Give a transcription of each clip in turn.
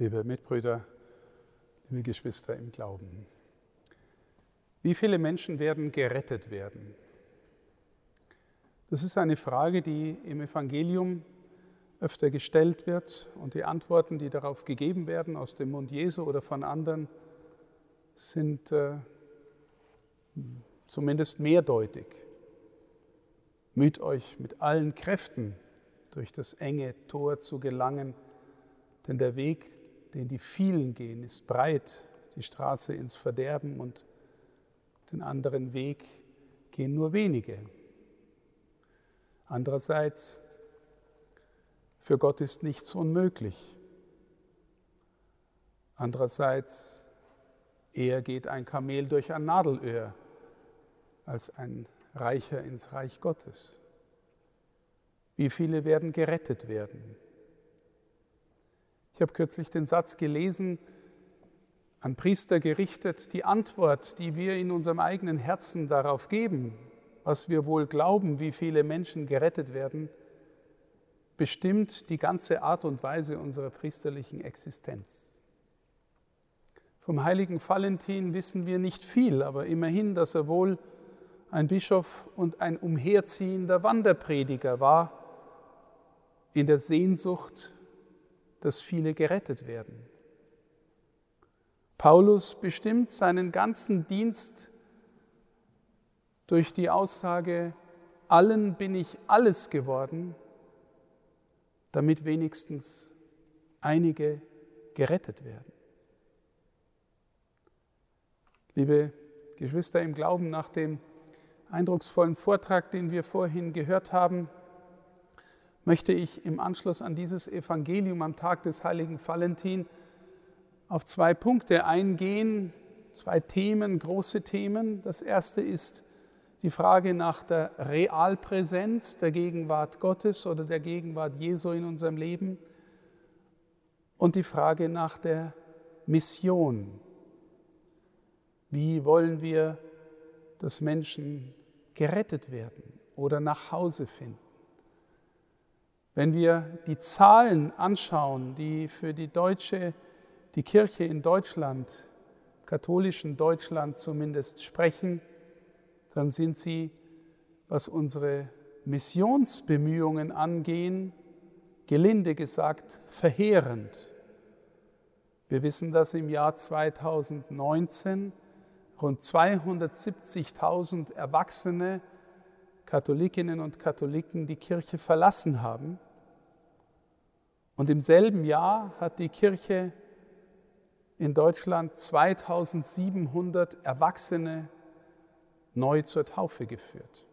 liebe Mitbrüder, liebe Geschwister im Glauben. Wie viele Menschen werden gerettet werden? Das ist eine Frage, die im Evangelium öfter gestellt wird und die Antworten, die darauf gegeben werden aus dem Mund Jesu oder von anderen, sind äh, zumindest mehrdeutig. Müht euch mit allen Kräften durch das enge Tor zu gelangen, denn der Weg, den die vielen gehen, ist breit, die Straße ins Verderben und den anderen Weg gehen nur wenige. Andererseits, für Gott ist nichts unmöglich. Andererseits, eher geht ein Kamel durch ein Nadelöhr als ein Reicher ins Reich Gottes. Wie viele werden gerettet werden? Ich habe kürzlich den Satz gelesen, an Priester gerichtet, die Antwort, die wir in unserem eigenen Herzen darauf geben, was wir wohl glauben, wie viele Menschen gerettet werden, bestimmt die ganze Art und Weise unserer priesterlichen Existenz. Vom heiligen Valentin wissen wir nicht viel, aber immerhin, dass er wohl ein Bischof und ein umherziehender Wanderprediger war, in der Sehnsucht, dass viele gerettet werden. Paulus bestimmt seinen ganzen Dienst durch die Aussage, allen bin ich alles geworden, damit wenigstens einige gerettet werden. Liebe Geschwister im Glauben, nach dem eindrucksvollen Vortrag, den wir vorhin gehört haben, möchte ich im Anschluss an dieses Evangelium am Tag des heiligen Valentin auf zwei Punkte eingehen, zwei Themen, große Themen. Das erste ist die Frage nach der Realpräsenz der Gegenwart Gottes oder der Gegenwart Jesu in unserem Leben und die Frage nach der Mission. Wie wollen wir, dass Menschen gerettet werden oder nach Hause finden? Wenn wir die Zahlen anschauen, die für die deutsche, die Kirche in Deutschland, katholischen Deutschland zumindest sprechen, dann sind sie, was unsere Missionsbemühungen angehen, gelinde gesagt, verheerend. Wir wissen, dass im Jahr 2019 rund 270.000 Erwachsene Katholikinnen und Katholiken die Kirche verlassen haben. Und im selben Jahr hat die Kirche in Deutschland 2700 Erwachsene neu zur Taufe geführt.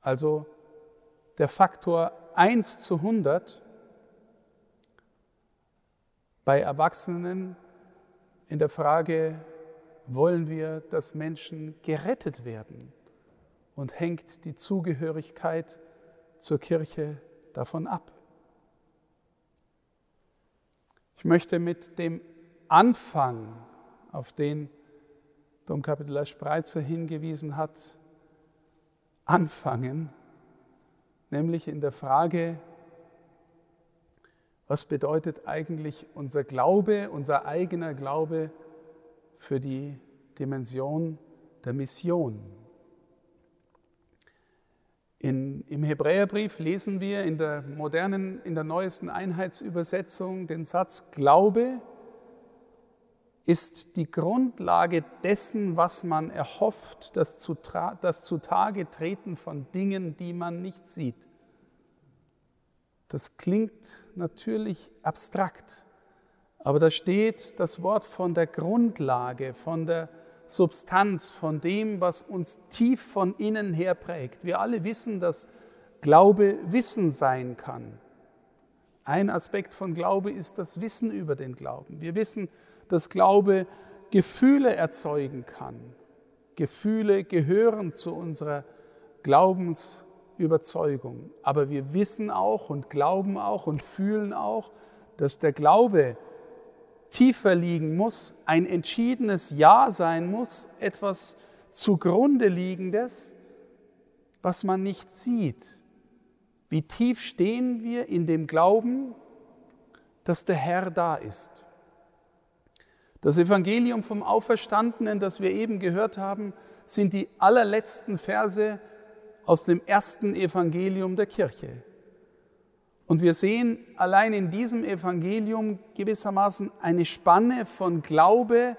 Also der Faktor 1 zu 100 bei Erwachsenen in der Frage, wollen wir, dass Menschen gerettet werden? Und hängt die Zugehörigkeit zur Kirche davon ab? Ich möchte mit dem Anfang, auf den Domkapitular Spreitzer hingewiesen hat, anfangen, nämlich in der Frage, was bedeutet eigentlich unser Glaube, unser eigener Glaube für die Dimension der Mission. In, Im Hebräerbrief lesen wir in der modernen, in der neuesten Einheitsübersetzung den Satz Glaube ist die Grundlage dessen, was man erhofft, das, das zutage treten von Dingen, die man nicht sieht. Das klingt natürlich abstrakt, aber da steht das Wort von der Grundlage, von der Substanz, von dem, was uns tief von innen her prägt. Wir alle wissen, dass Glaube Wissen sein kann. Ein Aspekt von Glaube ist das Wissen über den Glauben. Wir wissen, dass Glaube Gefühle erzeugen kann. Gefühle gehören zu unserer Glaubensüberzeugung. Aber wir wissen auch und glauben auch und fühlen auch, dass der Glaube tiefer liegen muss, ein entschiedenes Ja sein muss, etwas zugrunde liegendes, was man nicht sieht. Wie tief stehen wir in dem Glauben, dass der Herr da ist. Das Evangelium vom Auferstandenen, das wir eben gehört haben, sind die allerletzten Verse aus dem ersten Evangelium der Kirche. Und wir sehen allein in diesem Evangelium gewissermaßen eine Spanne von Glaube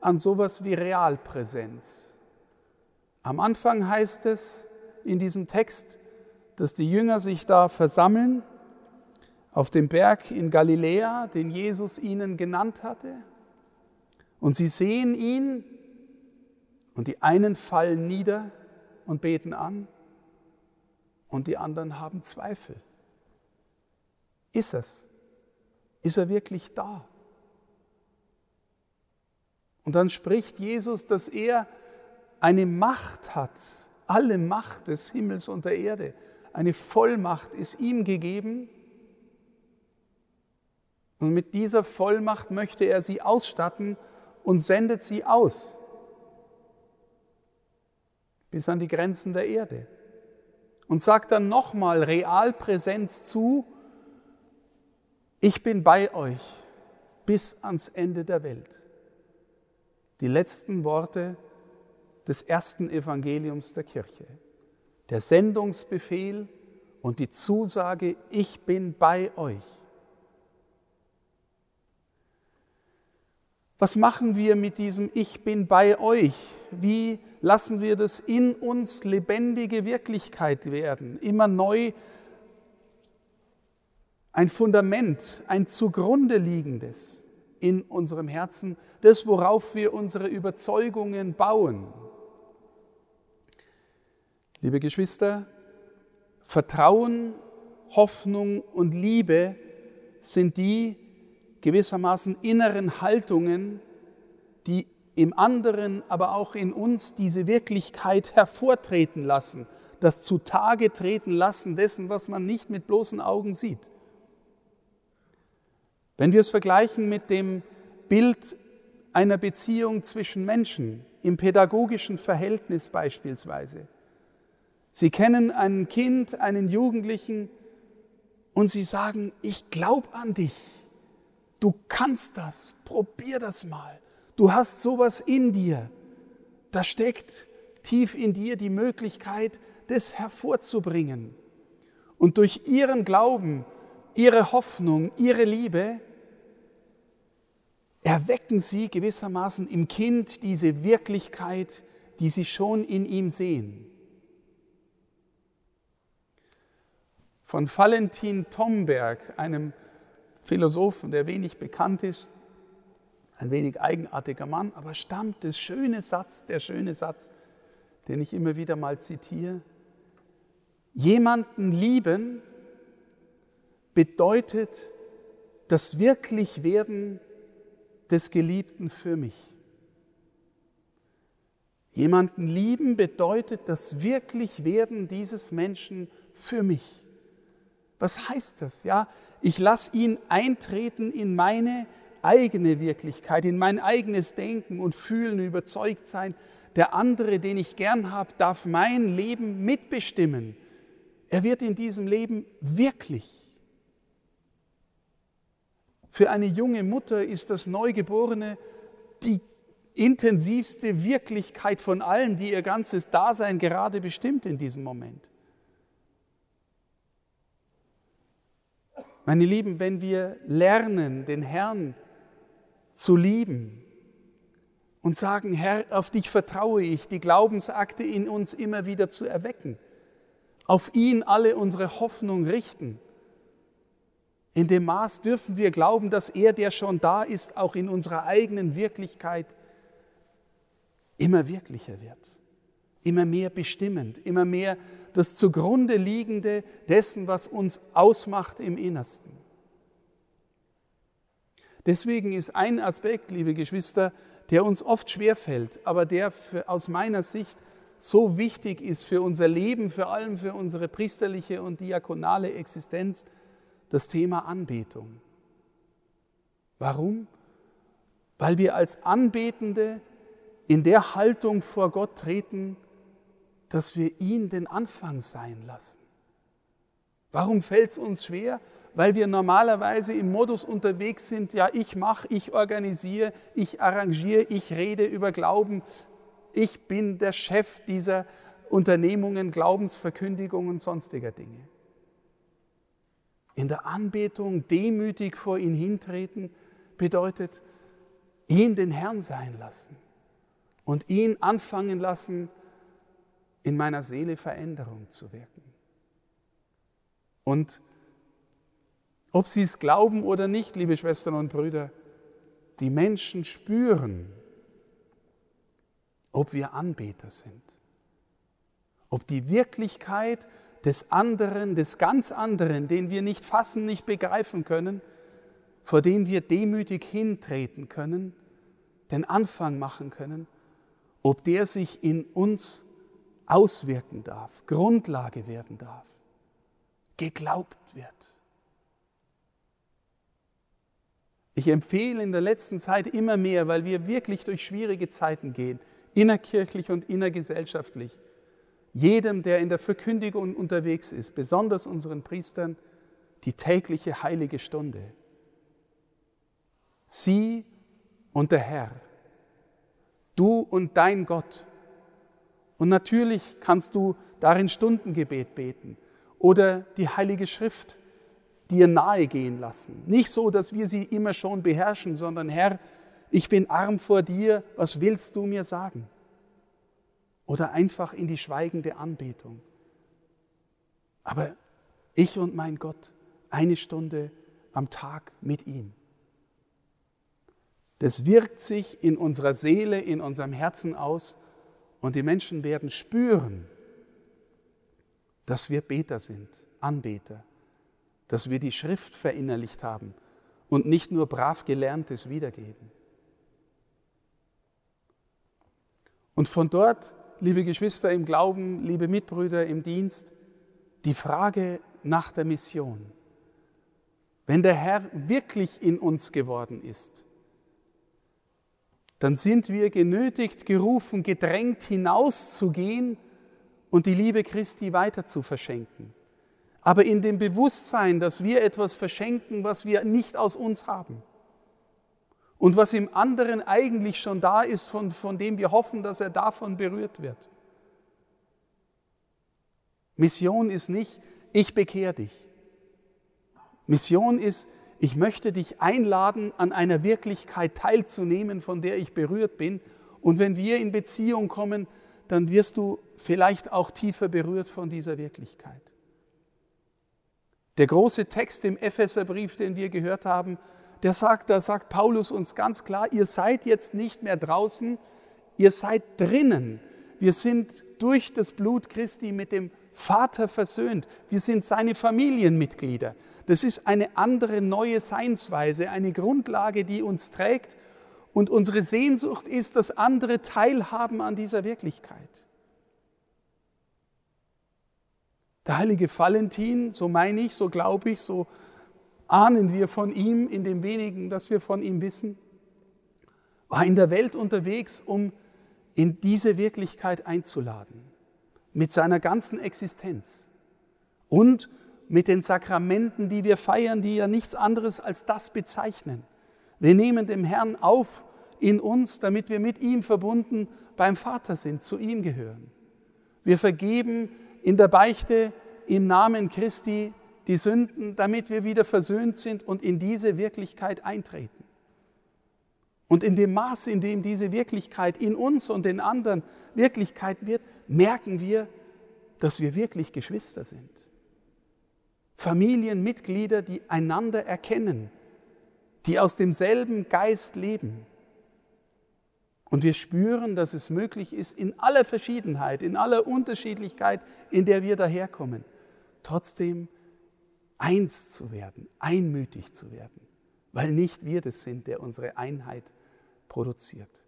an sowas wie Realpräsenz. Am Anfang heißt es in diesem Text, dass die Jünger sich da versammeln auf dem Berg in Galiläa, den Jesus ihnen genannt hatte. Und sie sehen ihn und die einen fallen nieder und beten an und die anderen haben Zweifel. Ist es? Ist er wirklich da? Und dann spricht Jesus, dass er eine Macht hat, alle Macht des Himmels und der Erde, eine Vollmacht ist ihm gegeben. Und mit dieser Vollmacht möchte er sie ausstatten und sendet sie aus bis an die Grenzen der Erde. Und sagt dann nochmal Realpräsenz zu, ich bin bei euch bis ans Ende der Welt. Die letzten Worte des ersten Evangeliums der Kirche. Der Sendungsbefehl und die Zusage, ich bin bei euch. Was machen wir mit diesem Ich bin bei euch? Wie lassen wir das in uns lebendige Wirklichkeit werden? Immer neu ein Fundament, ein zugrunde liegendes in unserem Herzen, das, worauf wir unsere Überzeugungen bauen. Liebe Geschwister, Vertrauen, Hoffnung und Liebe sind die gewissermaßen inneren Haltungen, die im anderen, aber auch in uns diese Wirklichkeit hervortreten lassen, das zutage treten lassen dessen, was man nicht mit bloßen Augen sieht. Wenn wir es vergleichen mit dem Bild einer Beziehung zwischen Menschen, im pädagogischen Verhältnis beispielsweise. Sie kennen ein Kind, einen Jugendlichen und sie sagen, ich glaube an dich. Du kannst das, probier das mal. Du hast sowas in dir. Da steckt tief in dir die Möglichkeit, das hervorzubringen. Und durch ihren Glauben, ihre Hoffnung, ihre Liebe erwecken sie gewissermaßen im Kind diese Wirklichkeit, die sie schon in ihm sehen. Von Valentin Tomberg, einem Philosophen, der wenig bekannt ist, ein wenig eigenartiger Mann, aber stammt der schöne Satz, der schöne Satz, den ich immer wieder mal zitiere. Jemanden lieben bedeutet das Wirklichwerden des Geliebten für mich. Jemanden lieben bedeutet das Wirklichwerden dieses Menschen für mich. Was heißt das? Ja, ich lasse ihn eintreten in meine eigene Wirklichkeit, in mein eigenes Denken und Fühlen, überzeugt sein. Der andere, den ich gern habe, darf mein Leben mitbestimmen. Er wird in diesem Leben wirklich. Für eine junge Mutter ist das Neugeborene die intensivste Wirklichkeit von allen, die ihr ganzes Dasein gerade bestimmt in diesem Moment. Meine Lieben, wenn wir lernen, den Herrn zu lieben und sagen, Herr, auf dich vertraue ich, die Glaubensakte in uns immer wieder zu erwecken, auf ihn alle unsere Hoffnung richten. In dem Maß dürfen wir glauben, dass er, der schon da ist, auch in unserer eigenen Wirklichkeit immer wirklicher wird, immer mehr bestimmend, immer mehr das zugrunde liegende dessen, was uns ausmacht im Innersten. Deswegen ist ein Aspekt, liebe Geschwister, der uns oft schwerfällt, aber der für, aus meiner Sicht so wichtig ist für unser Leben, vor allem für unsere priesterliche und diakonale Existenz, das Thema Anbetung. Warum? Weil wir als Anbetende in der Haltung vor Gott treten, dass wir ihn den Anfang sein lassen. Warum fällt es uns schwer? weil wir normalerweise im Modus unterwegs sind, ja, ich mache, ich organisiere, ich arrangiere, ich rede über Glauben, ich bin der Chef dieser Unternehmungen, Glaubensverkündigungen und sonstiger Dinge. In der Anbetung demütig vor ihn hintreten bedeutet, ihn den Herrn sein lassen und ihn anfangen lassen, in meiner Seele Veränderung zu wirken. Und ob Sie es glauben oder nicht, liebe Schwestern und Brüder, die Menschen spüren, ob wir Anbeter sind, ob die Wirklichkeit des anderen, des ganz anderen, den wir nicht fassen, nicht begreifen können, vor dem wir demütig hintreten können, den Anfang machen können, ob der sich in uns auswirken darf, Grundlage werden darf, geglaubt wird. Ich empfehle in der letzten Zeit immer mehr, weil wir wirklich durch schwierige Zeiten gehen, innerkirchlich und innergesellschaftlich, jedem, der in der Verkündigung unterwegs ist, besonders unseren Priestern, die tägliche heilige Stunde. Sie und der Herr, du und dein Gott. Und natürlich kannst du darin Stundengebet beten oder die Heilige Schrift dir nahe gehen lassen. Nicht so, dass wir sie immer schon beherrschen, sondern Herr, ich bin arm vor dir, was willst du mir sagen? oder einfach in die schweigende Anbetung. Aber ich und mein Gott, eine Stunde am Tag mit ihm. Das wirkt sich in unserer Seele, in unserem Herzen aus und die Menschen werden spüren, dass wir Beter sind, Anbeter, dass wir die Schrift verinnerlicht haben und nicht nur brav gelerntes wiedergeben. Und von dort liebe Geschwister im Glauben, liebe Mitbrüder im Dienst, die Frage nach der Mission. Wenn der Herr wirklich in uns geworden ist, dann sind wir genötigt, gerufen, gedrängt hinauszugehen und die Liebe Christi weiter zu verschenken. Aber in dem Bewusstsein, dass wir etwas verschenken, was wir nicht aus uns haben und was im anderen eigentlich schon da ist, von, von dem wir hoffen, dass er davon berührt wird. Mission ist nicht, ich bekehre dich. Mission ist, ich möchte dich einladen, an einer Wirklichkeit teilzunehmen, von der ich berührt bin. Und wenn wir in Beziehung kommen, dann wirst du vielleicht auch tiefer berührt von dieser Wirklichkeit. Der große Text im Epheserbrief, den wir gehört haben, der sagt, da sagt Paulus uns ganz klar, ihr seid jetzt nicht mehr draußen, ihr seid drinnen. Wir sind durch das Blut Christi mit dem Vater versöhnt. Wir sind seine Familienmitglieder. Das ist eine andere neue Seinsweise, eine Grundlage, die uns trägt. Und unsere Sehnsucht ist, dass andere teilhaben an dieser Wirklichkeit. Der heilige Valentin, so meine ich, so glaube ich, so ahnen wir von ihm in dem wenigen, das wir von ihm wissen, war in der Welt unterwegs, um in diese Wirklichkeit einzuladen, mit seiner ganzen Existenz und mit den Sakramenten, die wir feiern, die ja nichts anderes als das bezeichnen. Wir nehmen dem Herrn auf in uns, damit wir mit ihm verbunden beim Vater sind, zu ihm gehören. Wir vergeben in der Beichte im Namen Christi die Sünden, damit wir wieder versöhnt sind und in diese Wirklichkeit eintreten. Und in dem Maß, in dem diese Wirklichkeit in uns und den anderen Wirklichkeit wird, merken wir, dass wir wirklich Geschwister sind. Familienmitglieder, die einander erkennen, die aus demselben Geist leben. Und wir spüren, dass es möglich ist, in aller Verschiedenheit, in aller Unterschiedlichkeit, in der wir daherkommen, trotzdem eins zu werden, einmütig zu werden, weil nicht wir das sind, der unsere Einheit produziert.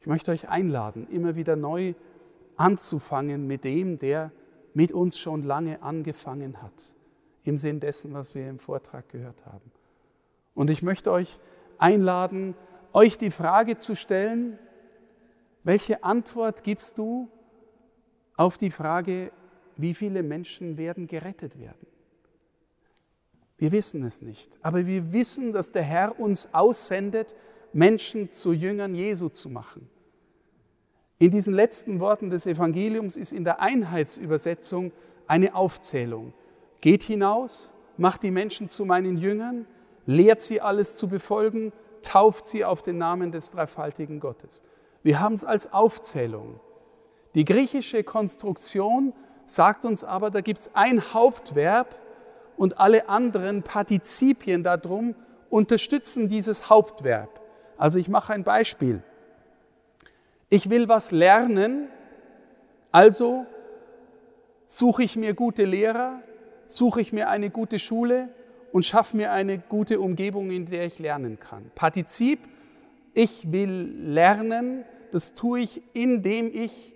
Ich möchte euch einladen, immer wieder neu anzufangen mit dem, der mit uns schon lange angefangen hat, im Sinn dessen, was wir im Vortrag gehört haben. Und ich möchte euch einladen, euch die Frage zu stellen, welche Antwort gibst du auf die Frage, wie viele Menschen werden gerettet werden. Wir wissen es nicht, aber wir wissen, dass der Herr uns aussendet, Menschen zu Jüngern Jesu zu machen. In diesen letzten Worten des Evangeliums ist in der Einheitsübersetzung eine Aufzählung. Geht hinaus, macht die Menschen zu meinen Jüngern, lehrt sie alles zu befolgen, tauft sie auf den Namen des dreifaltigen Gottes. Wir haben es als Aufzählung. Die griechische Konstruktion sagt uns aber, da gibt es ein Hauptverb und alle anderen Partizipien darum unterstützen dieses Hauptverb. Also ich mache ein Beispiel. Ich will was lernen, also suche ich mir gute Lehrer, suche ich mir eine gute Schule und schaffe mir eine gute Umgebung, in der ich lernen kann. Partizip, ich will lernen, das tue ich, indem ich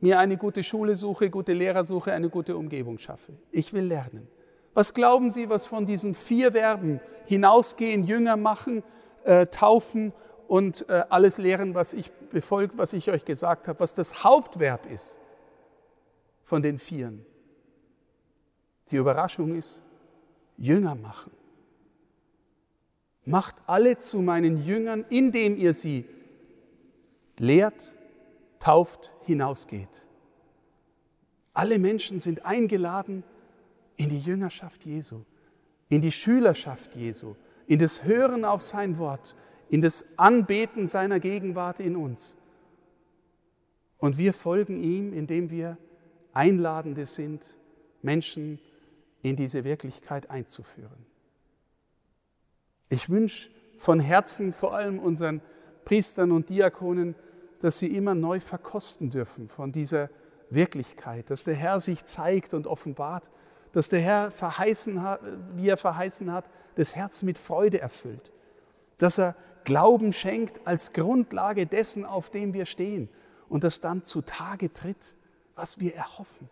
mir eine gute Schule suche, gute Lehrer suche, eine gute Umgebung schaffe. Ich will lernen. Was glauben Sie, was von diesen vier Verben hinausgehen, Jünger machen, äh, taufen und äh, alles lehren, was ich befolgt, was ich euch gesagt habe, was das Hauptverb ist von den Vieren? Die Überraschung ist, Jünger machen. Macht alle zu meinen Jüngern, indem ihr sie lehrt, tauft, hinausgeht. Alle Menschen sind eingeladen in die Jüngerschaft Jesu, in die Schülerschaft Jesu, in das Hören auf sein Wort, in das Anbeten seiner Gegenwart in uns. Und wir folgen ihm, indem wir Einladende sind, Menschen in diese Wirklichkeit einzuführen. Ich wünsche von Herzen vor allem unseren Priestern und Diakonen, dass sie immer neu verkosten dürfen von dieser Wirklichkeit, dass der Herr sich zeigt und offenbart, dass der Herr verheißen hat, wie er verheißen hat, das Herz mit Freude erfüllt, dass er Glauben schenkt als Grundlage dessen, auf dem wir stehen und das dann zutage tritt, was wir erhoffen,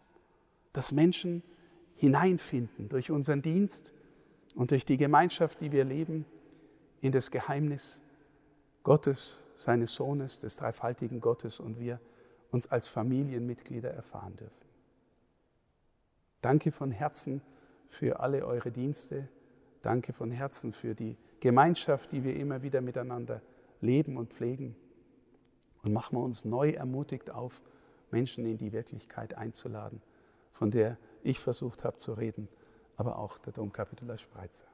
dass Menschen hineinfinden durch unseren Dienst und durch die Gemeinschaft, die wir leben, in das Geheimnis Gottes, seines Sohnes, des dreifaltigen Gottes und wir uns als Familienmitglieder erfahren dürfen. Danke von Herzen für alle eure Dienste. Danke von Herzen für die Gemeinschaft, die wir immer wieder miteinander leben und pflegen. Und machen wir uns neu ermutigt auf, Menschen in die Wirklichkeit einzuladen, von der ich versucht habe zu reden, aber auch der Domkapitular Spreizer.